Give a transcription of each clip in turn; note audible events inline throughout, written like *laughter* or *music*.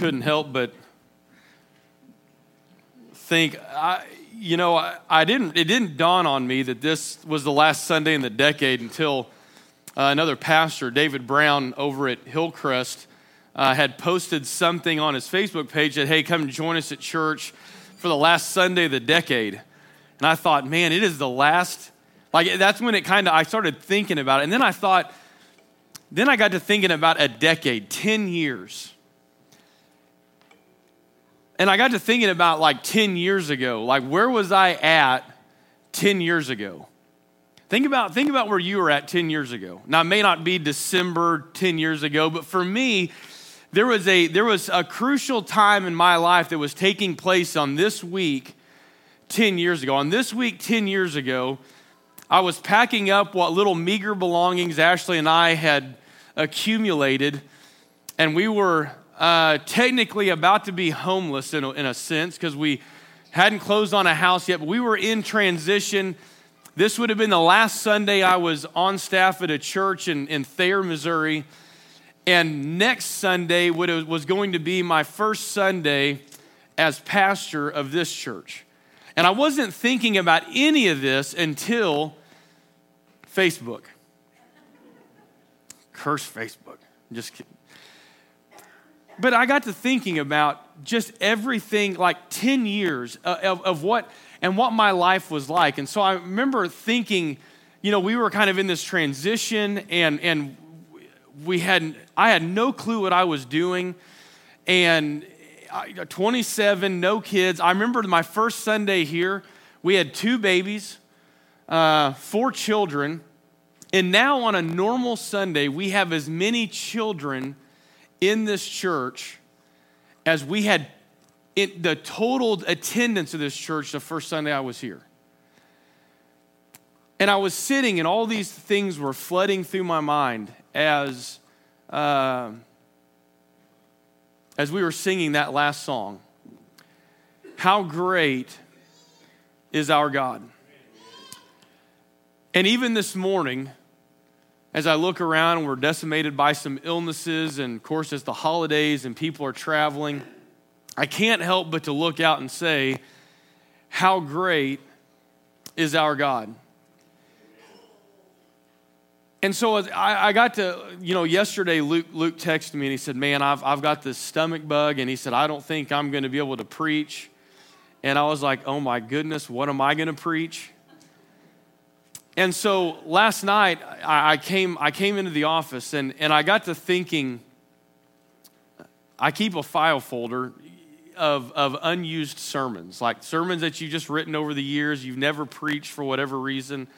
couldn't help but think, I, you know, I, I, didn't, it didn't dawn on me that this was the last Sunday in the decade until uh, another pastor, David Brown, over at Hillcrest, uh, had posted something on his Facebook page that, hey, come join us at church for the last Sunday of the decade. And I thought, man, it is the last, like, that's when it kind of, I started thinking about it. And then I thought, then I got to thinking about a decade, 10 years. And I got to thinking about like 10 years ago, like where was I at 10 years ago? Think about, think about where you were at 10 years ago. Now, it may not be December 10 years ago, but for me, there was, a, there was a crucial time in my life that was taking place on this week 10 years ago. On this week 10 years ago, I was packing up what little meager belongings Ashley and I had accumulated, and we were uh, technically about to be homeless in a, in a sense because we hadn't closed on a house yet, but we were in transition. This would have been the last Sunday I was on staff at a church in, in Thayer, Missouri. And next Sunday would was going to be my first Sunday as pastor of this church. And I wasn't thinking about any of this until Facebook. Curse Facebook. Just kidding but I got to thinking about just everything, like 10 years of, of what and what my life was like. And so I remember thinking, you know, we were kind of in this transition and, and we had, I had no clue what I was doing. And 27, no kids. I remember my first Sunday here, we had two babies, uh, four children. And now on a normal Sunday, we have as many children in this church as we had in the total attendance of this church the first Sunday I was here. And I was sitting, and all these things were flooding through my mind as, uh, as we were singing that last song. How great is our God? And even this morning, as I look around, we're decimated by some illnesses, and of course, it's the holidays and people are traveling. I can't help but to look out and say, How great is our God? And so I, I, got to, you know, yesterday Luke, Luke texted me and he said, Man, I've, I've got this stomach bug. And he said, I don't think I'm going to be able to preach. And I was like, Oh my goodness, what am I going to preach? And so last night, I, came, I came into the office and, and I got to thinking. I keep a file folder of, of unused sermons, like sermons that you've just written over the years, you've never preached for whatever reason.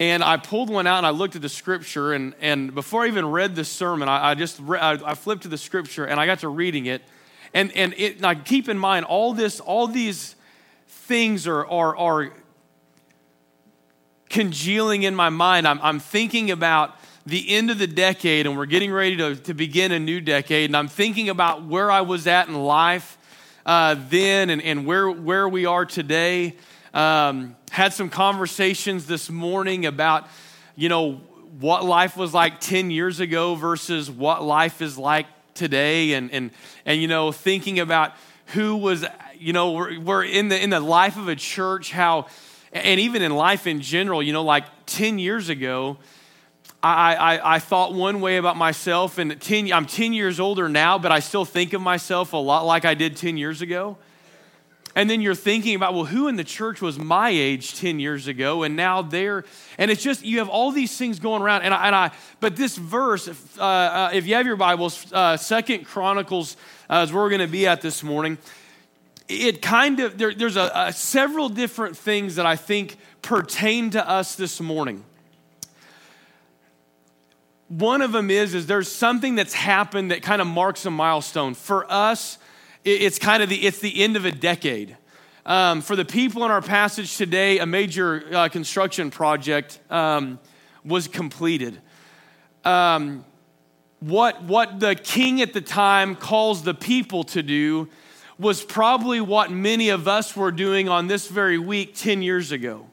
And I pulled one out and I looked at the scripture. And, and before I even read the sermon, I, I just re- I, I, flipped to the scripture and I got to reading it. And, and it, now keep in mind, all, this, all these things are, are, are congealing in my mind. I'm, I'm thinking about the end of the decade and we're getting ready to, to begin a new decade. And I'm thinking about where I was at in life uh, then and, and where, where we are today. Um, had some conversations this morning about, you know, what life was like 10 years ago versus what life is like today. And, and, and you know, thinking about who was, you know, we're, we're in, the, in the life of a church, how and even in life in general, you know, like 10 years ago, I, I, I thought one way about myself, and 10, I'm 10 years older now, but I still think of myself a lot like I did 10 years ago. And then you're thinking about, well, who in the church was my age 10 years ago? And now they're, and it's just, you have all these things going around. And I, and I but this verse, uh, uh, if you have your Bibles, uh, Second Chronicles uh, is where we're going to be at this morning it kind of there, there's a, a, several different things that i think pertain to us this morning. One of them is is there's something that's happened that kind of marks a milestone. For us it's kind of the it's the end of a decade. Um, for the people in our passage today a major uh, construction project um, was completed. Um, what what the king at the time calls the people to do was probably what many of us were doing on this very week 10 years ago.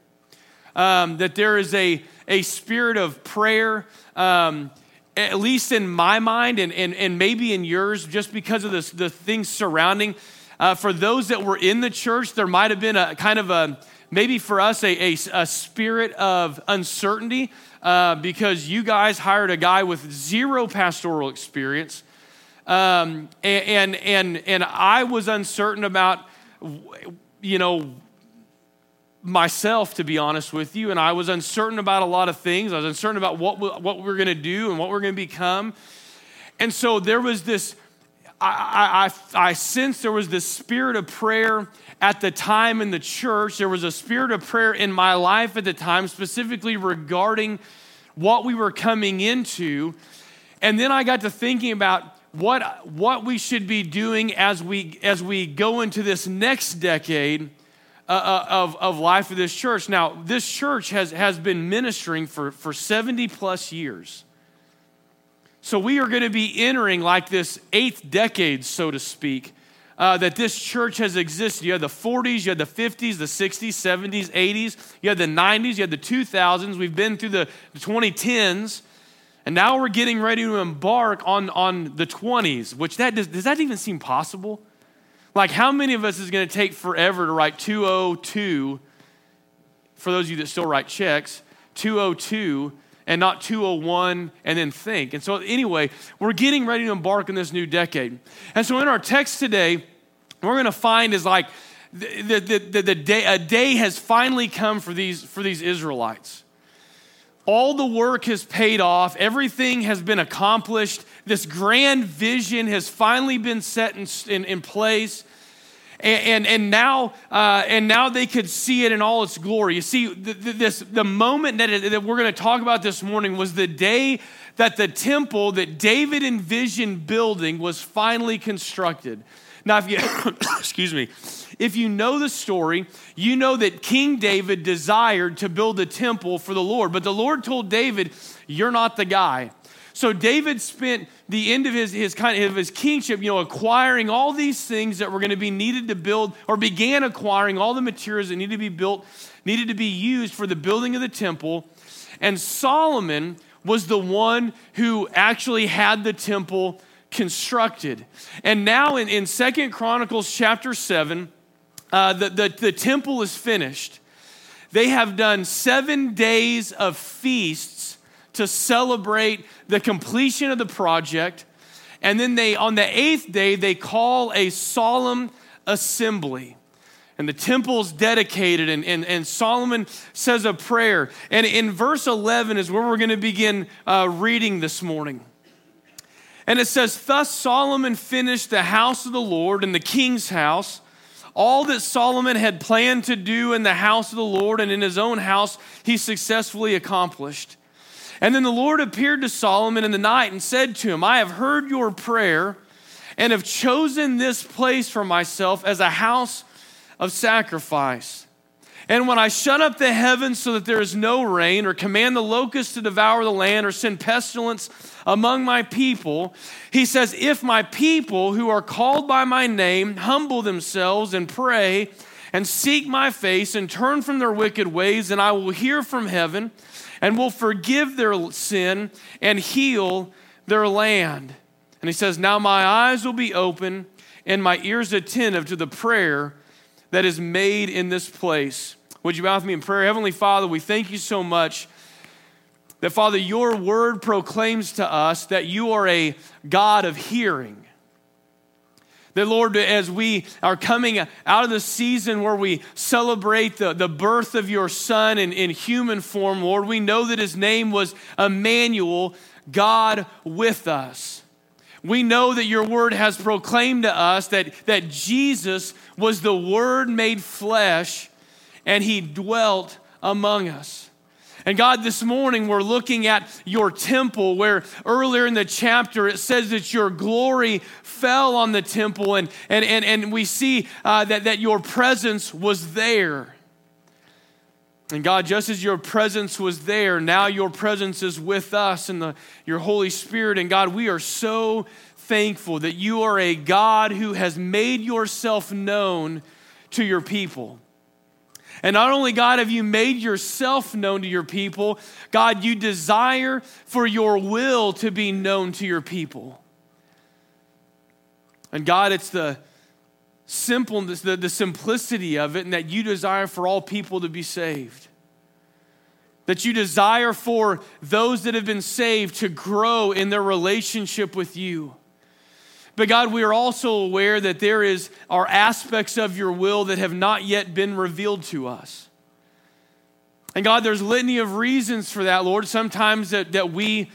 Um, that there is a, a spirit of prayer um, at least in my mind and, and, and maybe in yours, just because of this, the things surrounding, uh, for those that were in the church, there might have been a kind of a, maybe for us, a, a, a spirit of uncertainty uh, because you guys hired a guy with zero pastoral experience. Um, and, and, and I was uncertain about, you know, myself, to be honest with you, and I was uncertain about a lot of things. I was uncertain about what we, what we we're going to do and what we're going to become. And so there was this, I, I, I sensed there was this spirit of prayer at the time in the church. There was a spirit of prayer in my life at the time, specifically regarding what we were coming into. And then I got to thinking about what, what we should be doing as we, as we go into this next decade uh, uh, of, of life of this church. Now, this church has, has been ministering for, for 70 plus years. So we are going to be entering like this eighth decade, so to speak, uh, that this church has existed. You had the 40s, you had the 50s, the 60s, 70s, 80s, you had the 90s, you had the 2000s. We've been through the 2010s. And now we're getting ready to embark on, on the 20s, which that does, does that even seem possible? Like, how many of us is going to take forever to write 202, for those of you that still write checks, 202 and not 201 and then think. And so, anyway, we're getting ready to embark on this new decade. And so, in our text today, we're going to find is like the, the, the, the, day, a day has finally come for these, for these Israelites. All the work has paid off, everything has been accomplished. This grand vision has finally been set in, in, in place. And, and, and, now, uh, and now they could see it in all its glory. You see, the, this, the moment that, it, that we're going to talk about this morning was the day that the temple that David envisioned building was finally constructed. Now, if you, *coughs* excuse me, if you know the story, you know that King David desired to build a temple for the Lord, but the Lord told David, You're not the guy. So David spent the end of his, his kind of his kingship, you know, acquiring all these things that were going to be needed to build, or began acquiring all the materials that needed to be built, needed to be used for the building of the temple. And Solomon was the one who actually had the temple constructed. And now in, in 2 Chronicles chapter 7, uh, the, the, the temple is finished. They have done seven days of feasts to celebrate the completion of the project. And then they, on the eighth day, they call a solemn assembly. And the temple's dedicated, and, and, and Solomon says a prayer. And in verse 11 is where we're going to begin uh, reading this morning. And it says, Thus Solomon finished the house of the Lord and the king's house all that Solomon had planned to do in the house of the Lord and in his own house, he successfully accomplished. And then the Lord appeared to Solomon in the night and said to him, I have heard your prayer and have chosen this place for myself as a house of sacrifice. And when I shut up the heavens so that there is no rain, or command the locusts to devour the land, or send pestilence among my people, he says, If my people who are called by my name humble themselves and pray and seek my face and turn from their wicked ways, then I will hear from heaven and will forgive their sin and heal their land. And he says, Now my eyes will be open and my ears attentive to the prayer that is made in this place. Would you bow with me in prayer? Heavenly Father, we thank you so much that, Father, your word proclaims to us that you are a God of hearing. That, Lord, as we are coming out of the season where we celebrate the, the birth of your Son in, in human form, Lord, we know that his name was Emmanuel, God with us. We know that your word has proclaimed to us that, that Jesus was the Word made flesh and he dwelt among us. And God, this morning we're looking at your temple where earlier in the chapter it says that your glory fell on the temple, and, and, and, and we see uh, that, that your presence was there. And God, just as your presence was there, now your presence is with us and the, your Holy Spirit. And God, we are so thankful that you are a God who has made yourself known to your people. And not only, God, have you made yourself known to your people, God, you desire for your will to be known to your people. And God, it's the simpleness, the, the simplicity of it, and that you desire for all people to be saved. That you desire for those that have been saved to grow in their relationship with you. But God, we are also aware that there is are aspects of your will that have not yet been revealed to us. And God, there's litany of reasons for that, Lord. Sometimes that, that we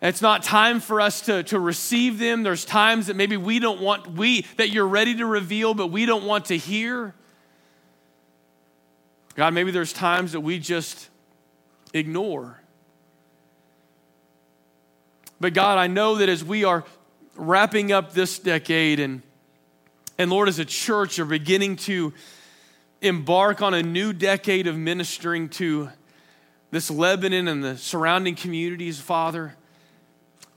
it's not time for us to, to receive them. There's times that maybe we don't want, we, that you're ready to reveal, but we don't want to hear. God, maybe there's times that we just ignore. But God, I know that as we are wrapping up this decade and, and Lord, as a church, are beginning to embark on a new decade of ministering to this Lebanon and the surrounding communities, Father,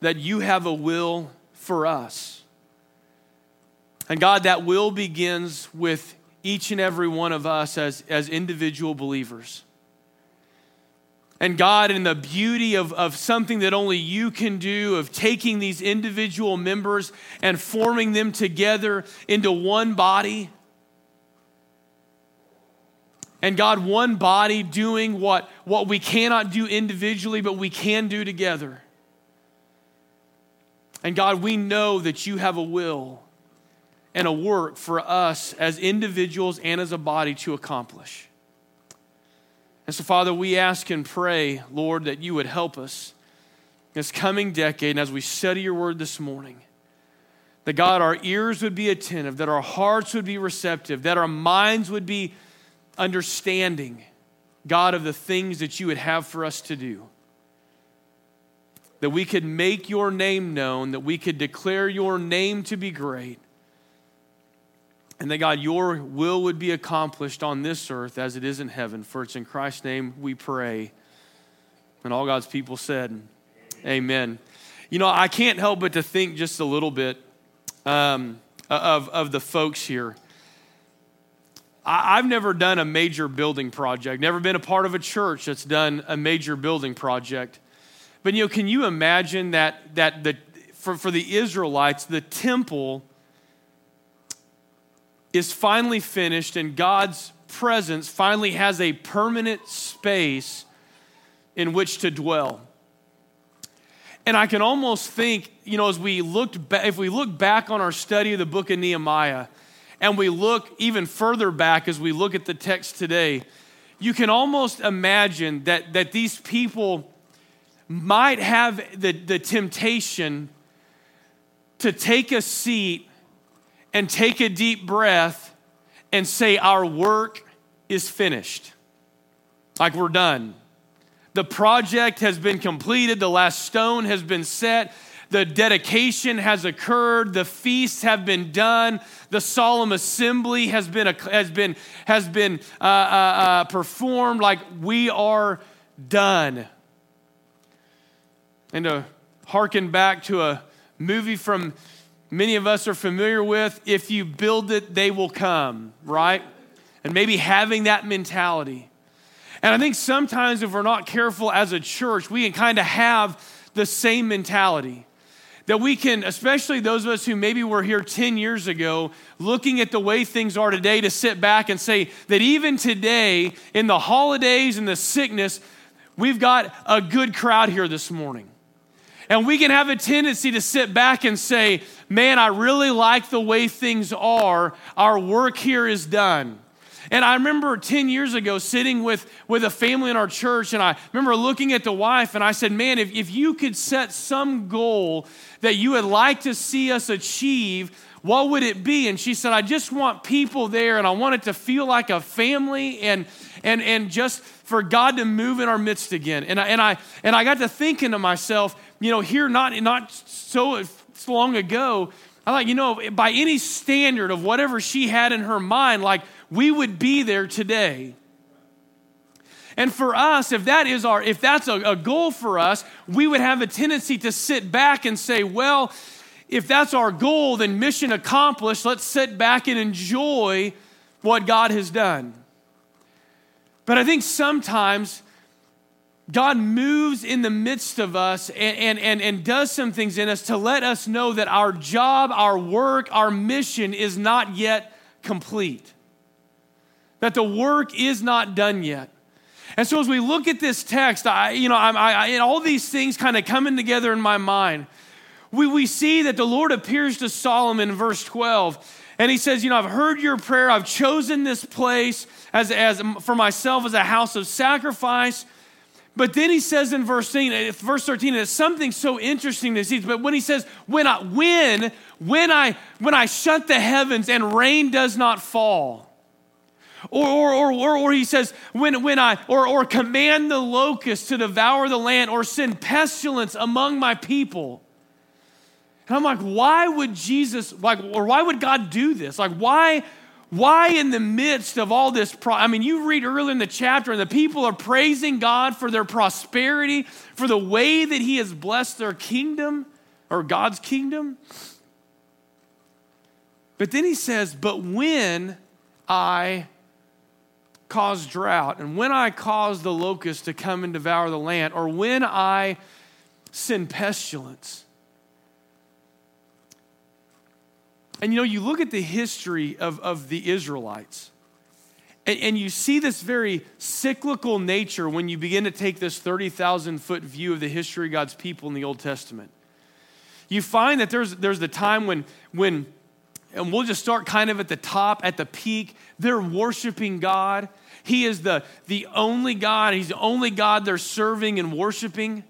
that you have a will for us. And God, that will begins with each and every one of us as, as individual believers. And God, in the beauty of, of something that only you can do, of taking these individual members and forming them together into one body. And God, one body doing what, what we cannot do individually, but we can do together. And God, we know that you have a will and a work for us as individuals and as a body to accomplish. And so, Father, we ask and pray, Lord, that you would help us this coming decade and as we study your word this morning. That God, our ears would be attentive, that our hearts would be receptive, that our minds would be understanding, God, of the things that you would have for us to do. That we could make your name known, that we could declare your name to be great, and that God, your will would be accomplished on this earth as it is in heaven. For it's in Christ's name we pray. And all God's people said, Amen. Amen. You know, I can't help but to think just a little bit um, of, of the folks here. I, I've never done a major building project, never been a part of a church that's done a major building project. But, you know, can you imagine that, that the, for, for the Israelites, the temple is finally finished and God's presence finally has a permanent space in which to dwell. And I can almost think, you know, as we looked back, if we look back on our study of the book of Nehemiah, and we look even further back as we look at the text today, you can almost imagine that, that these people might have the, the temptation to take a seat and take a deep breath and say, Our work is finished. Like we're done. The project has been completed, the last stone has been set. The dedication has occurred. The feasts have been done. The solemn assembly has been, has been, has been uh, uh, uh, performed. Like we are done. And to hearken back to a movie from many of us are familiar with if you build it, they will come, right? And maybe having that mentality. And I think sometimes if we're not careful as a church, we can kind of have the same mentality. That we can, especially those of us who maybe were here 10 years ago, looking at the way things are today, to sit back and say that even today, in the holidays and the sickness, we've got a good crowd here this morning. And we can have a tendency to sit back and say, man, I really like the way things are. Our work here is done. And I remember 10 years ago sitting with, with a family in our church, and I remember looking at the wife, and I said, Man, if, if you could set some goal that you would like to see us achieve, what would it be? And she said, I just want people there, and I want it to feel like a family, and, and, and just for God to move in our midst again. And I, and, I, and I got to thinking to myself, you know, here not, not so long ago, I thought, you know, by any standard of whatever she had in her mind, like we would be there today. And for us, if that is our, if that's a, a, goal for us, we would have a tendency to sit back and say, well, if that's our goal, then mission accomplished. Let's sit back and enjoy what God has done. But I think sometimes God moves in the midst of us and, and, and, and does some things in us to let us know that our job, our work, our mission is not yet complete. That the work is not done yet. And so as we look at this text, I, you know, I, I, all these things kind of coming together in my mind. We, we see that the Lord appears to Solomon in verse 12, and he says, You know, I've heard your prayer. I've chosen this place as, as for myself as a house of sacrifice. But then he says in verse 13, uh, verse 13, and it's something so interesting to see. But when he says, when I when, when I when I shut the heavens and rain does not fall, or, or, or, or, or he says, when, when I, or, or command the locusts to devour the land, or send pestilence among my people. And I'm like, why would Jesus, like, or why would God do this? Like, why, why in the midst of all this? Pro- I mean, you read earlier in the chapter, and the people are praising God for their prosperity, for the way that He has blessed their kingdom or God's kingdom. But then He says, but when I cause drought, and when I cause the locust to come and devour the land, or when I send pestilence. And you know, you look at the history of, of the Israelites, and, and you see this very cyclical nature when you begin to take this 30,000 foot view of the history of God's people in the Old Testament. You find that there's, there's the time when, when, and we'll just start kind of at the top, at the peak, they're worshiping God he is the, the only God. He's the only God they're serving and worshiping.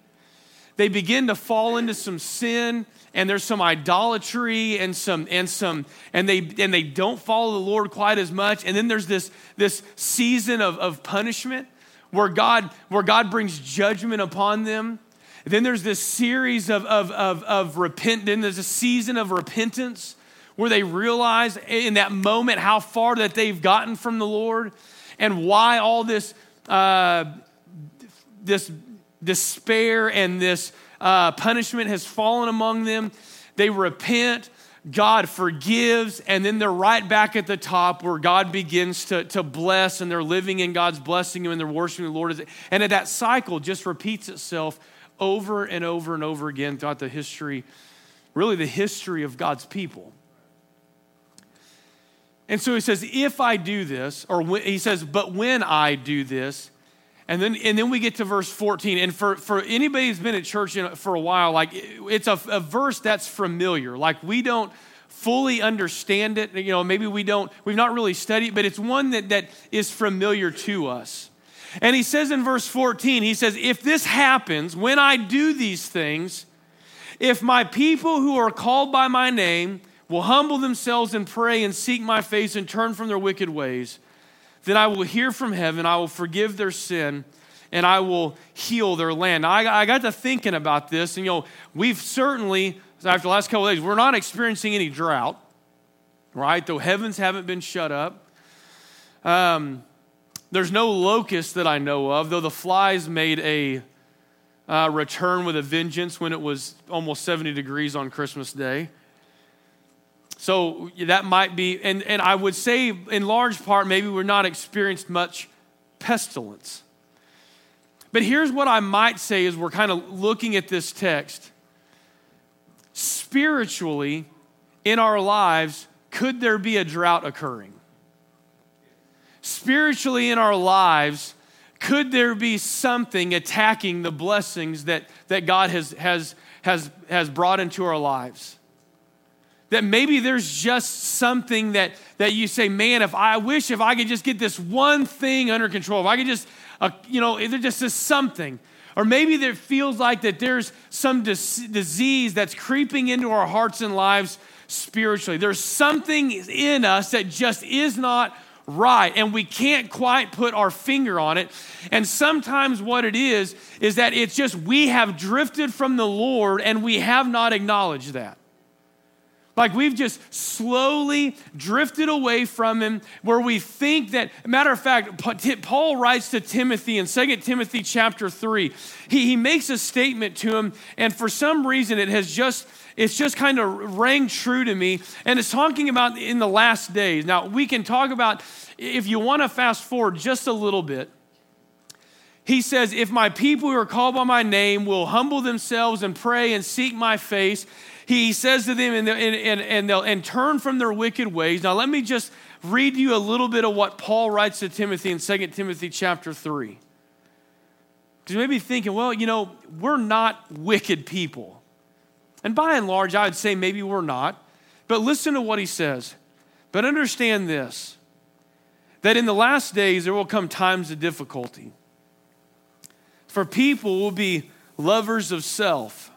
They begin to fall into some sin and there's some idolatry and some and some and they and they don't follow the Lord quite as much. And then there's this this season of, of punishment where God where God brings judgment upon them. Then there's this series of of of, of repent. Then there's a season of repentance where they realize in that moment how far that they've gotten from the Lord and why all this, uh, this despair and this uh, punishment has fallen among them. They repent, God forgives, and then they're right back at the top where God begins to, to bless and they're living in God's blessing and they're worshiping the Lord. And that cycle just repeats itself over and over and over again throughout the history, really the history of God's people. And so he says, if I do this, or when, he says, but when I do this, and then, and then we get to verse 14. And for, for anybody who's been at church for a while, like it's a, a verse that's familiar. Like we don't fully understand it. You know, maybe we don't, we've not really studied, but it's one that, that is familiar to us. And he says in verse 14, he says, If this happens, when I do these things, if my people who are called by my name will humble themselves and pray and seek my face and turn from their wicked ways, then I will hear from heaven, I will forgive their sin, and I will heal their land. Now, I, I got to thinking about this, and you know, we've certainly, after the last couple days, we're not experiencing any drought, right? Though heavens haven't been shut up. Um, there's no locust that I know of, though the flies made a uh, return with a vengeance when it was almost 70 degrees on Christmas Day. So that might be, and, and I would say in large part, maybe we're not experienced much pestilence. But here's what I might say as we're kind of looking at this text. Spiritually, in our lives, could there be a drought occurring? Spiritually, in our lives, could there be something attacking the blessings that, that God has, has, has, has brought into our lives? That maybe there's just something that, that you say, man, if I wish if I could just get this one thing under control, if I could just, uh, you know, there just is something. Or maybe there feels like that there's some dis- disease that's creeping into our hearts and lives spiritually. There's something in us that just is not right and we can't quite put our finger on it. And sometimes what it is is that it's just we have drifted from the Lord and we have not acknowledged that. Like we've just slowly drifted away from him, where we think that, matter of fact, Paul writes to Timothy in 2 Timothy chapter 3. He, he makes a statement to him, and for some reason it has just, it's just kind of rang true to me. And it's talking about in the last days. Now, we can talk about, if you want to fast forward just a little bit, he says, If my people who are called by my name will humble themselves and pray and seek my face, he says to them, and, and, and, they'll and turn from their wicked ways. Now, let me just read you a little bit of what Paul writes to Timothy in 2 Timothy chapter 3. Because you may be thinking, well, you know, we're not wicked people. And by and large, I would say maybe we're not. But listen to what he says. But understand this that in the last days there will come times of difficulty. For people will be lovers of self,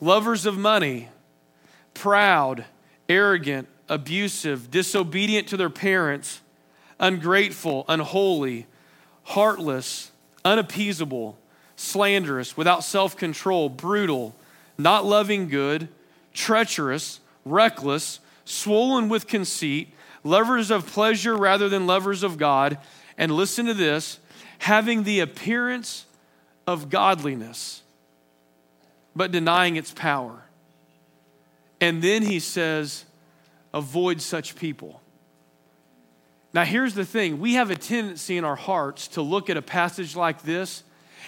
lovers of money, proud, arrogant, abusive, disobedient to their parents, ungrateful, unholy, heartless, unappeasable, slanderous, without self control, brutal, not loving good, treacherous, reckless, swollen with conceit, lovers of pleasure rather than lovers of God, and listen to this having the appearance of godliness, but denying its power. And then he says, avoid such people. Now, here's the thing we have a tendency in our hearts to look at a passage like this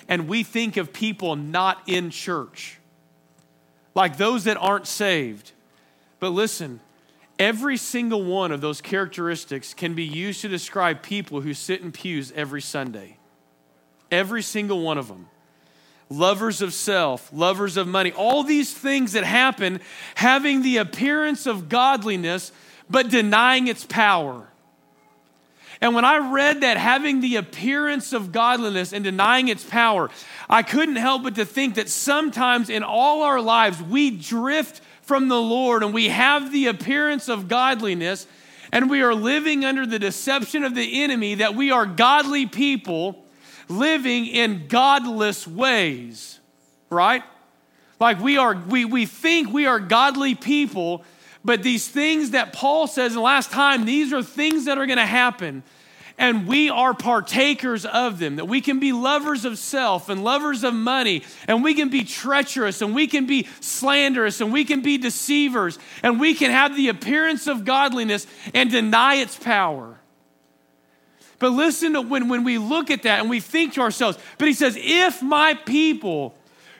and we think of people not in church, like those that aren't saved. But listen, every single one of those characteristics can be used to describe people who sit in pews every Sunday. Every single one of them. Lovers of self, lovers of money, all these things that happen having the appearance of godliness but denying its power. And when I read that having the appearance of godliness and denying its power, I couldn't help but to think that sometimes in all our lives we drift from the Lord and we have the appearance of godliness and we are living under the deception of the enemy that we are godly people living in godless ways, right? Like we are, we, we think we are godly people, but these things that Paul says the last time, these are things that are going to happen. And we are partakers of them, that we can be lovers of self and lovers of money, and we can be treacherous, and we can be slanderous, and we can be deceivers, and we can have the appearance of godliness and deny its power. But listen to when, when we look at that and we think to ourselves, but he says, if my people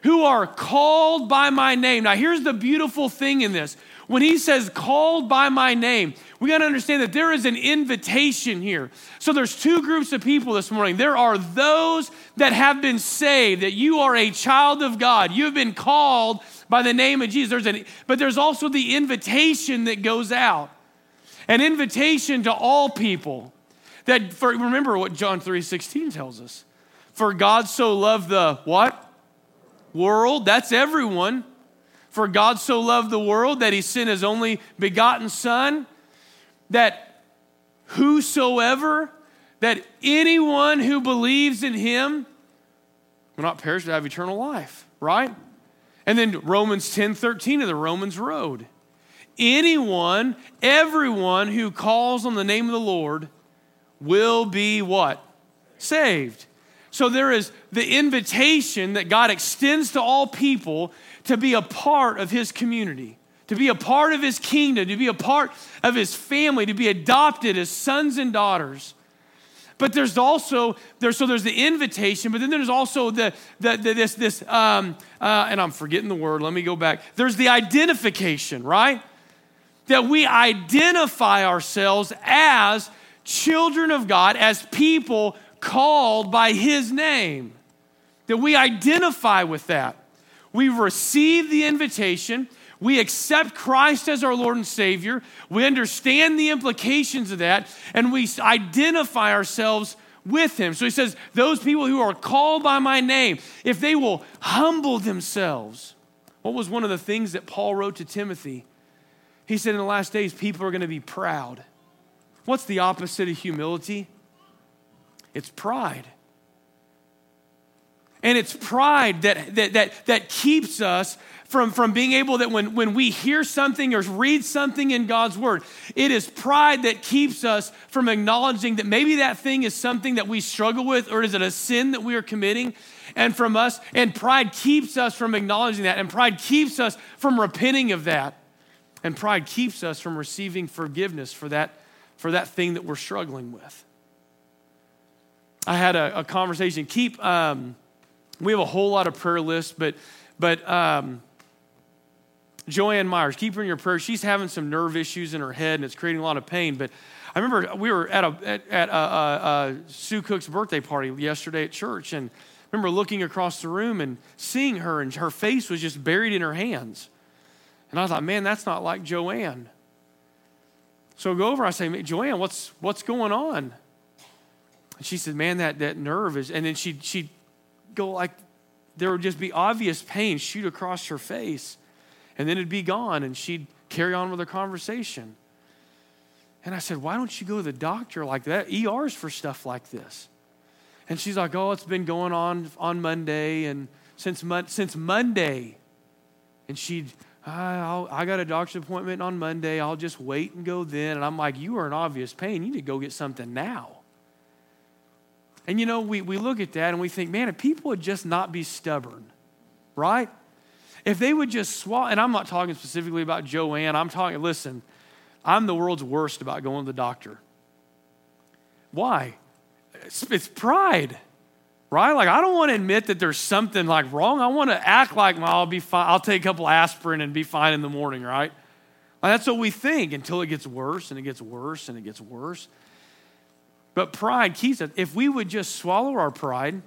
who are called by my name. Now, here's the beautiful thing in this. When he says called by my name, we got to understand that there is an invitation here. So there's two groups of people this morning. There are those that have been saved, that you are a child of God. You have been called by the name of Jesus. There's an, but there's also the invitation that goes out. An invitation to all people. That for remember what John 3:16 tells us. For God so loved the what? World, that's everyone. For God so loved the world that he sent his only begotten son that whosoever that anyone who believes in him will not perish but have eternal life, right? And then Romans 10 13 of the Romans Road. Anyone, everyone who calls on the name of the Lord will be what? Saved. So there is the invitation that God extends to all people to be a part of his community, to be a part of his kingdom, to be a part of his family, to be adopted as sons and daughters. But there's also there's so there's the invitation, but then there's also the, the, the this this um, uh, and I'm forgetting the word. Let me go back. There's the identification, right? That we identify ourselves as children of God, as people called by His name. That we identify with that. We receive the invitation. We accept Christ as our Lord and Savior. We understand the implications of that, and we identify ourselves with Him. So He says, Those people who are called by my name, if they will humble themselves. What was one of the things that Paul wrote to Timothy? He said, In the last days, people are going to be proud. What's the opposite of humility? It's pride. And it's pride that, that, that, that keeps us from, from being able that when, when we hear something or read something in God's word, it is pride that keeps us from acknowledging that maybe that thing is something that we struggle with or is it a sin that we are committing? And from us, and pride keeps us from acknowledging that, and pride keeps us from repenting of that. And pride keeps us from receiving forgiveness for that for that thing that we're struggling with. I had a, a conversation. Keep, um, we have a whole lot of prayer lists, but, but um, Joanne Myers, keep her in your prayers. She's having some nerve issues in her head and it's creating a lot of pain. But I remember we were at, a, at, at a, a, a Sue Cook's birthday party yesterday at church and I remember looking across the room and seeing her and her face was just buried in her hands. And I thought, man, that's not like Joanne. So I go over, I say, Joanne, what's, what's going on? And she said, man, that, that nerve is, and then she'd, she'd go like, there would just be obvious pain shoot across her face and then it'd be gone and she'd carry on with her conversation. And I said, Why don't you go to the doctor like that? ER's for stuff like this. And she's like, Oh, it's been going on on Monday and since, Mon- since Monday. And she'd, Ah, I, I got a doctor's appointment on Monday. I'll just wait and go then. And I'm like, You are in obvious pain. You need to go get something now. And you know, we, we look at that and we think, man, if people would just not be stubborn, right? If they would just swallow, and I'm not talking specifically about Joanne, I'm talking, listen, I'm the world's worst about going to the doctor. Why? It's, it's pride, right? Like, I don't want to admit that there's something like wrong. I want to act like, well, I'll be fine. I'll take a couple aspirin and be fine in the morning, right? Like, that's what we think until it gets worse and it gets worse and it gets worse. But pride keeps it. If we would just swallow our pride,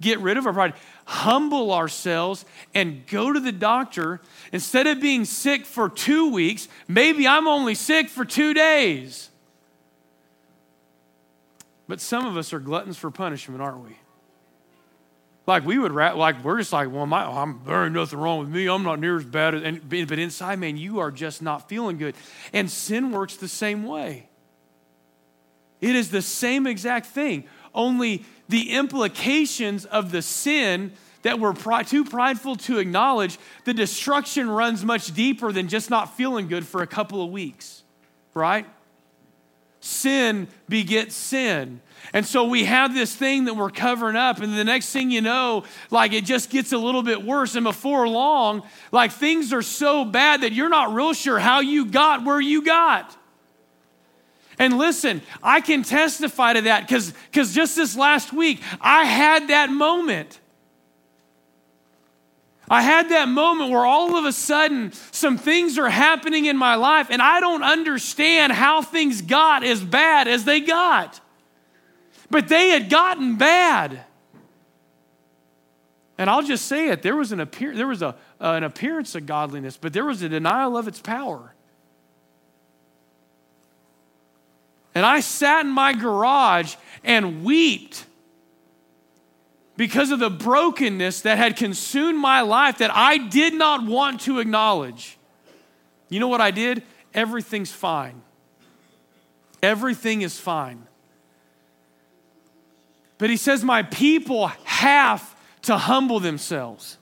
get rid of our pride, humble ourselves, and go to the doctor. Instead of being sick for two weeks, maybe I'm only sick for two days. But some of us are gluttons for punishment, aren't we? Like we would, like we're just like, well, my, I'm there ain't nothing wrong with me. I'm not near as bad as, and, but inside, man, you are just not feeling good. And sin works the same way. It is the same exact thing, only the implications of the sin that we're too prideful to acknowledge, the destruction runs much deeper than just not feeling good for a couple of weeks, right? Sin begets sin. And so we have this thing that we're covering up, and the next thing you know, like it just gets a little bit worse. And before long, like things are so bad that you're not real sure how you got where you got. And listen, I can testify to that because just this last week, I had that moment. I had that moment where all of a sudden some things are happening in my life, and I don't understand how things got as bad as they got. But they had gotten bad. And I'll just say it there was an, appear- there was a, uh, an appearance of godliness, but there was a denial of its power. And I sat in my garage and wept because of the brokenness that had consumed my life that I did not want to acknowledge. You know what I did? Everything's fine. Everything is fine. But he says, My people have to humble themselves.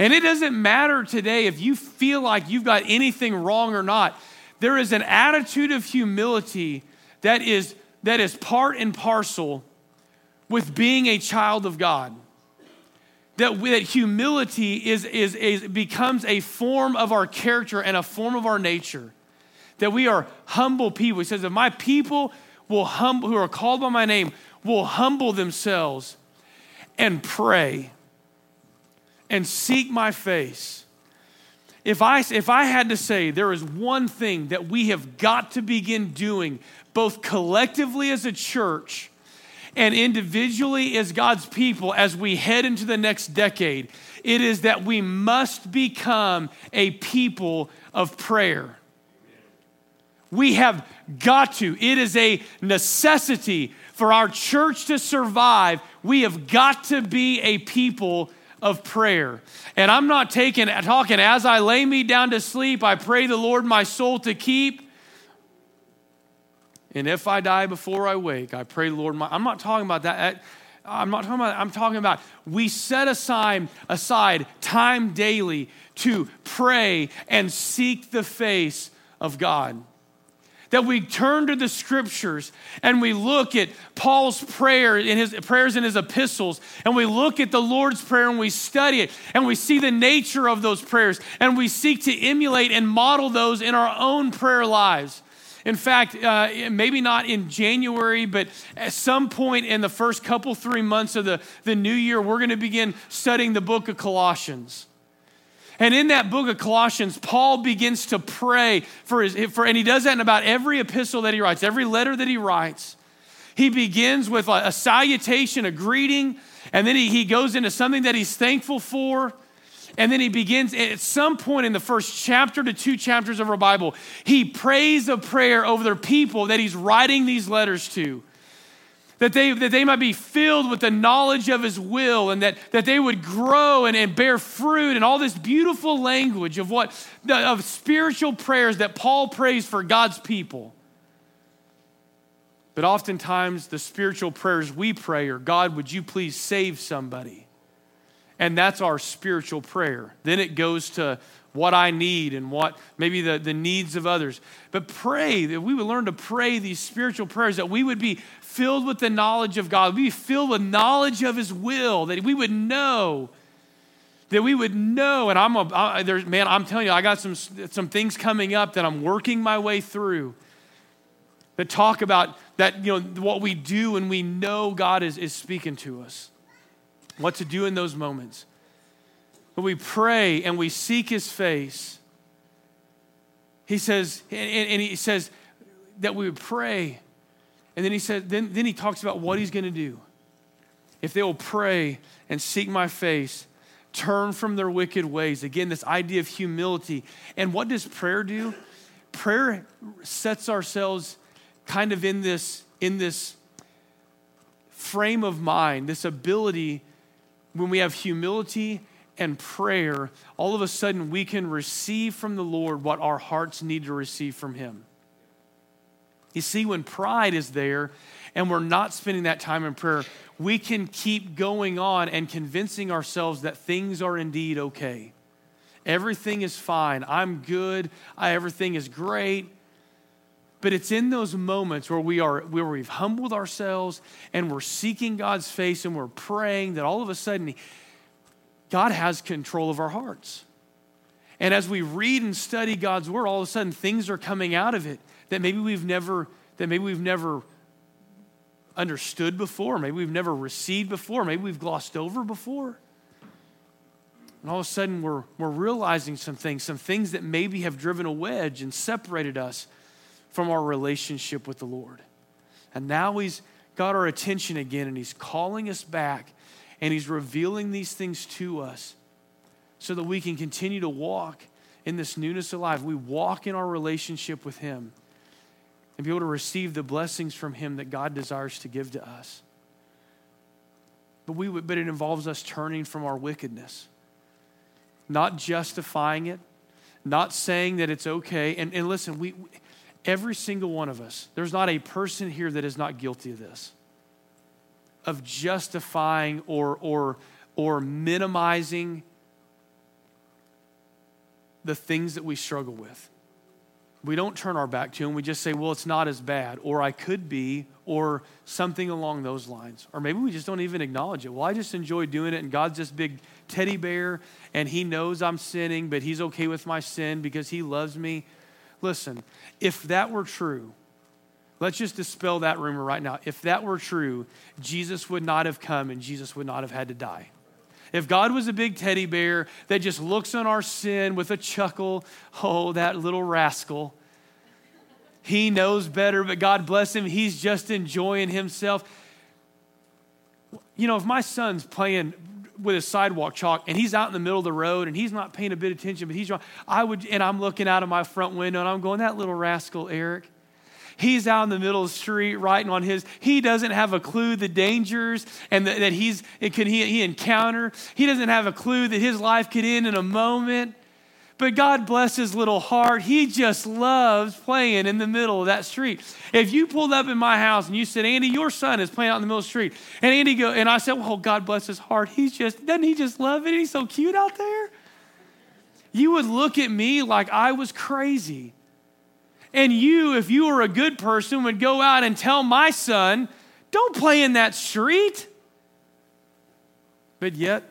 And it doesn't matter today if you feel like you've got anything wrong or not there is an attitude of humility that is, that is part and parcel with being a child of God. That, that humility is, is, is, becomes a form of our character and a form of our nature. That we are humble people. He says, if my people will humble, who are called by my name, will humble themselves and pray and seek my face if I, if I had to say there is one thing that we have got to begin doing, both collectively as a church and individually as God's people, as we head into the next decade, it is that we must become a people of prayer. We have got to. It is a necessity for our church to survive. We have got to be a people of prayer. And I'm not taking talking as I lay me down to sleep, I pray the Lord my soul to keep. And if I die before I wake, I pray Lord my I'm not talking about that. I'm not talking about I'm talking about we set aside aside time daily to pray and seek the face of God that we turn to the scriptures and we look at Paul's prayer in his prayers in his epistles and we look at the Lord's prayer and we study it and we see the nature of those prayers and we seek to emulate and model those in our own prayer lives. In fact, uh, maybe not in January, but at some point in the first couple, three months of the, the new year, we're going to begin studying the book of Colossians. And in that book of Colossians, Paul begins to pray for his, for, and he does that in about every epistle that he writes, every letter that he writes. He begins with a, a salutation, a greeting, and then he, he goes into something that he's thankful for. And then he begins at some point in the first chapter to two chapters of our Bible, he prays a prayer over their people that he's writing these letters to that they, that they might be filled with the knowledge of his will and that, that they would grow and, and bear fruit and all this beautiful language of what of spiritual prayers that Paul prays for God's people. But oftentimes the spiritual prayers we pray are, God, would you please save somebody? And that's our spiritual prayer. Then it goes to what I need and what maybe the, the needs of others. But pray that we would learn to pray these spiritual prayers, that we would be filled with the knowledge of God, we'd be filled with knowledge of His will, that we would know. That we would know, and I'm a I, there's, man. I'm telling you, I got some some things coming up that I'm working my way through. That talk about that you know what we do and we know God is is speaking to us, what to do in those moments. But we pray and we seek His face. He says, and, and he says that we would pray and then he said, then, then he talks about what he's going to do. If they will pray and seek my face, turn from their wicked ways. Again, this idea of humility. And what does prayer do? Prayer sets ourselves kind of in this, in this frame of mind, this ability when we have humility and prayer, all of a sudden we can receive from the Lord what our hearts need to receive from Him. You see, when pride is there and we're not spending that time in prayer, we can keep going on and convincing ourselves that things are indeed okay. Everything is fine. I'm good. I, everything is great. But it's in those moments where we are where we've humbled ourselves and we're seeking God's face and we're praying that all of a sudden God has control of our hearts. And as we read and study God's word, all of a sudden things are coming out of it that maybe we've never that maybe we've never understood before, maybe we've never received before, maybe we've glossed over before. And all of a sudden we're, we're realizing some things, some things that maybe have driven a wedge and separated us from our relationship with the Lord. And now he's got our attention again and he's calling us back and he's revealing these things to us so that we can continue to walk in this newness of life. We walk in our relationship with him and be able to receive the blessings from Him that God desires to give to us. But, we, but it involves us turning from our wickedness, not justifying it, not saying that it's okay. And, and listen, we, every single one of us, there's not a person here that is not guilty of this, of justifying or, or, or minimizing the things that we struggle with we don't turn our back to him. We just say, well, it's not as bad, or I could be, or something along those lines. Or maybe we just don't even acknowledge it. Well, I just enjoy doing it, and God's this big teddy bear, and he knows I'm sinning, but he's okay with my sin because he loves me. Listen, if that were true, let's just dispel that rumor right now. If that were true, Jesus would not have come and Jesus would not have had to die. If God was a big teddy bear that just looks on our sin with a chuckle, oh, that little rascal. He knows better, but God bless him, he's just enjoying himself. You know, if my son's playing with his sidewalk chalk and he's out in the middle of the road and he's not paying a bit of attention, but he's wrong. I would, and I'm looking out of my front window and I'm going, that little rascal, Eric. He's out in the middle of the street writing on his. He doesn't have a clue the dangers and the, that he's it he, he encounter. He doesn't have a clue that his life could end in a moment. But God bless his little heart. He just loves playing in the middle of that street. If you pulled up in my house and you said, Andy, your son is playing out in the middle of the street, and Andy go, and I said, Well, God bless his heart. He's just, doesn't he just love it? He's so cute out there. You would look at me like I was crazy. And you, if you were a good person, would go out and tell my son, don't play in that street. But yet,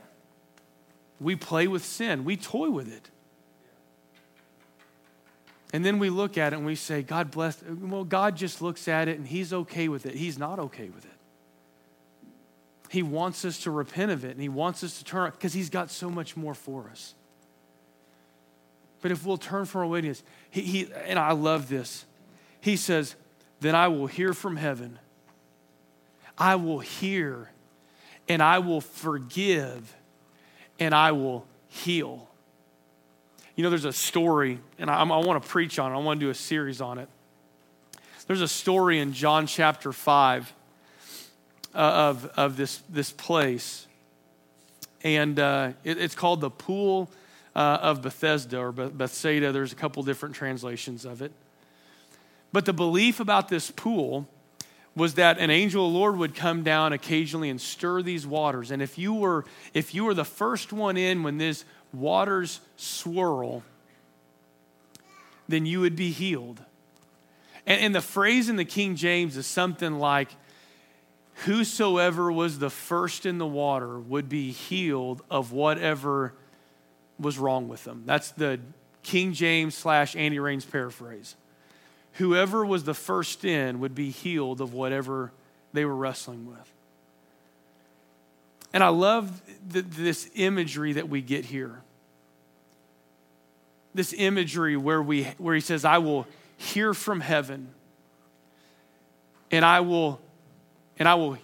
we play with sin, we toy with it. And then we look at it and we say, God bless. Well, God just looks at it and He's okay with it. He's not okay with it. He wants us to repent of it and He wants us to turn because He's got so much more for us. But if we'll turn from our wickedness, he, he, and I love this, He says, Then I will hear from heaven. I will hear and I will forgive and I will heal. You know, there's a story, and I, I want to preach on it. I want to do a series on it. There's a story in John chapter 5 uh, of, of this, this place. And uh, it, it's called the Pool uh, of Bethesda or Bethsaida. There's a couple different translations of it. But the belief about this pool was that an angel of the Lord would come down occasionally and stir these waters. And if you were, if you were the first one in when these waters swirl, then you would be healed. And, and the phrase in the King James is something like, Whosoever was the first in the water would be healed of whatever was wrong with them. That's the King James slash Andy Raines paraphrase whoever was the first in would be healed of whatever they were wrestling with. And I love this imagery that we get here. This imagery where, we, where he says, I will hear from heaven and I will, and I will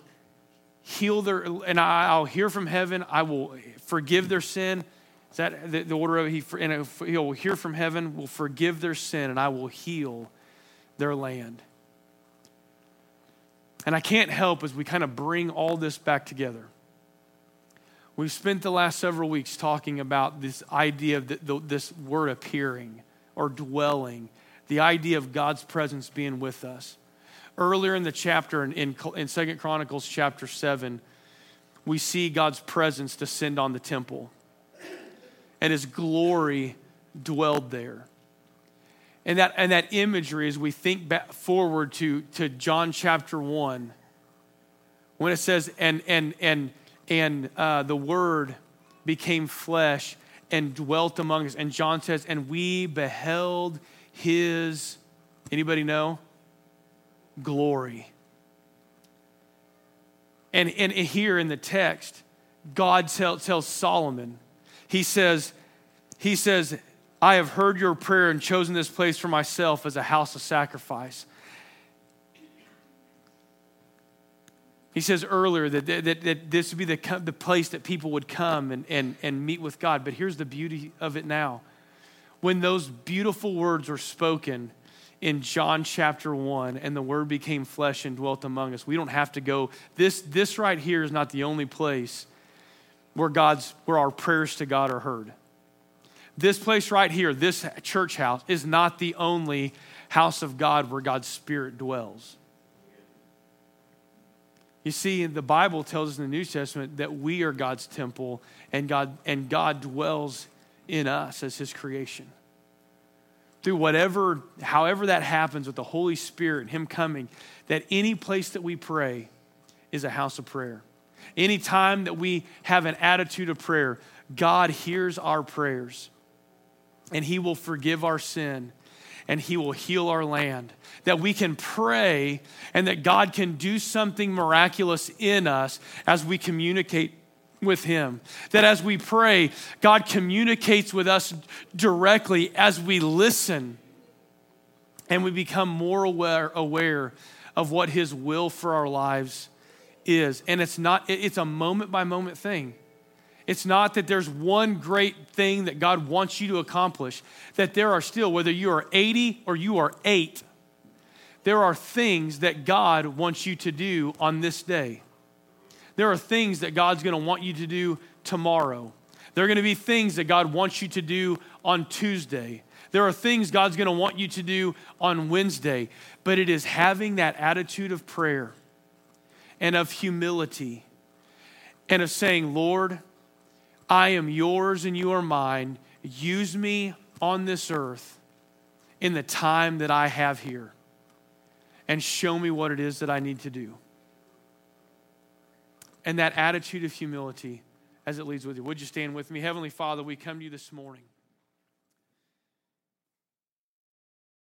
heal their, and I, will hear from heaven. I will forgive their sin. Is that the, the order of he, and he'll hear from heaven, will forgive their sin, and I will heal their land. And I can't help as we kind of bring all this back together. We've spent the last several weeks talking about this idea of the, the, this word appearing or dwelling, the idea of God's presence being with us. Earlier in the chapter, in, in, in 2 Chronicles chapter 7, we see God's presence descend on the temple, and his glory dwelled there. And that, and that imagery, as we think back forward to, to John chapter 1, when it says, and, and, and, and uh, the Word became flesh and dwelt among us. And John says, and we beheld his, anybody know? Glory. And, and here in the text, God tell, tells Solomon, he says, he says, I have heard your prayer and chosen this place for myself as a house of sacrifice. He says earlier that, that, that this would be the, the place that people would come and, and, and meet with God. But here's the beauty of it now. When those beautiful words were spoken in John chapter 1 and the word became flesh and dwelt among us, we don't have to go. This, this right here is not the only place where, God's, where our prayers to God are heard. This place right here, this church house, is not the only house of God where God's Spirit dwells. You see, the Bible tells us in the New Testament that we are God's temple and God, and God dwells in us as his creation. Through whatever, however that happens with the Holy Spirit, Him coming, that any place that we pray is a house of prayer. Any time that we have an attitude of prayer, God hears our prayers and He will forgive our sin and He will heal our land. That we can pray and that God can do something miraculous in us as we communicate with Him. That as we pray, God communicates with us directly as we listen and we become more aware, aware of what His will for our lives is. And it's not, it's a moment by moment thing. It's not that there's one great thing that God wants you to accomplish, that there are still, whether you are 80 or you are eight, there are things that God wants you to do on this day. There are things that God's to want you to do tomorrow. There are to be things that God wants you to do on Tuesday. There are things God's to want you to do on Wednesday. But it is having that attitude of prayer and of humility and of saying, Lord, I am yours and you are mine. Use me on this earth in the time that I have here and show me what it is that I need to do. And that attitude of humility as it leads with you. Would you stand with me? Heavenly Father, we come to you this morning.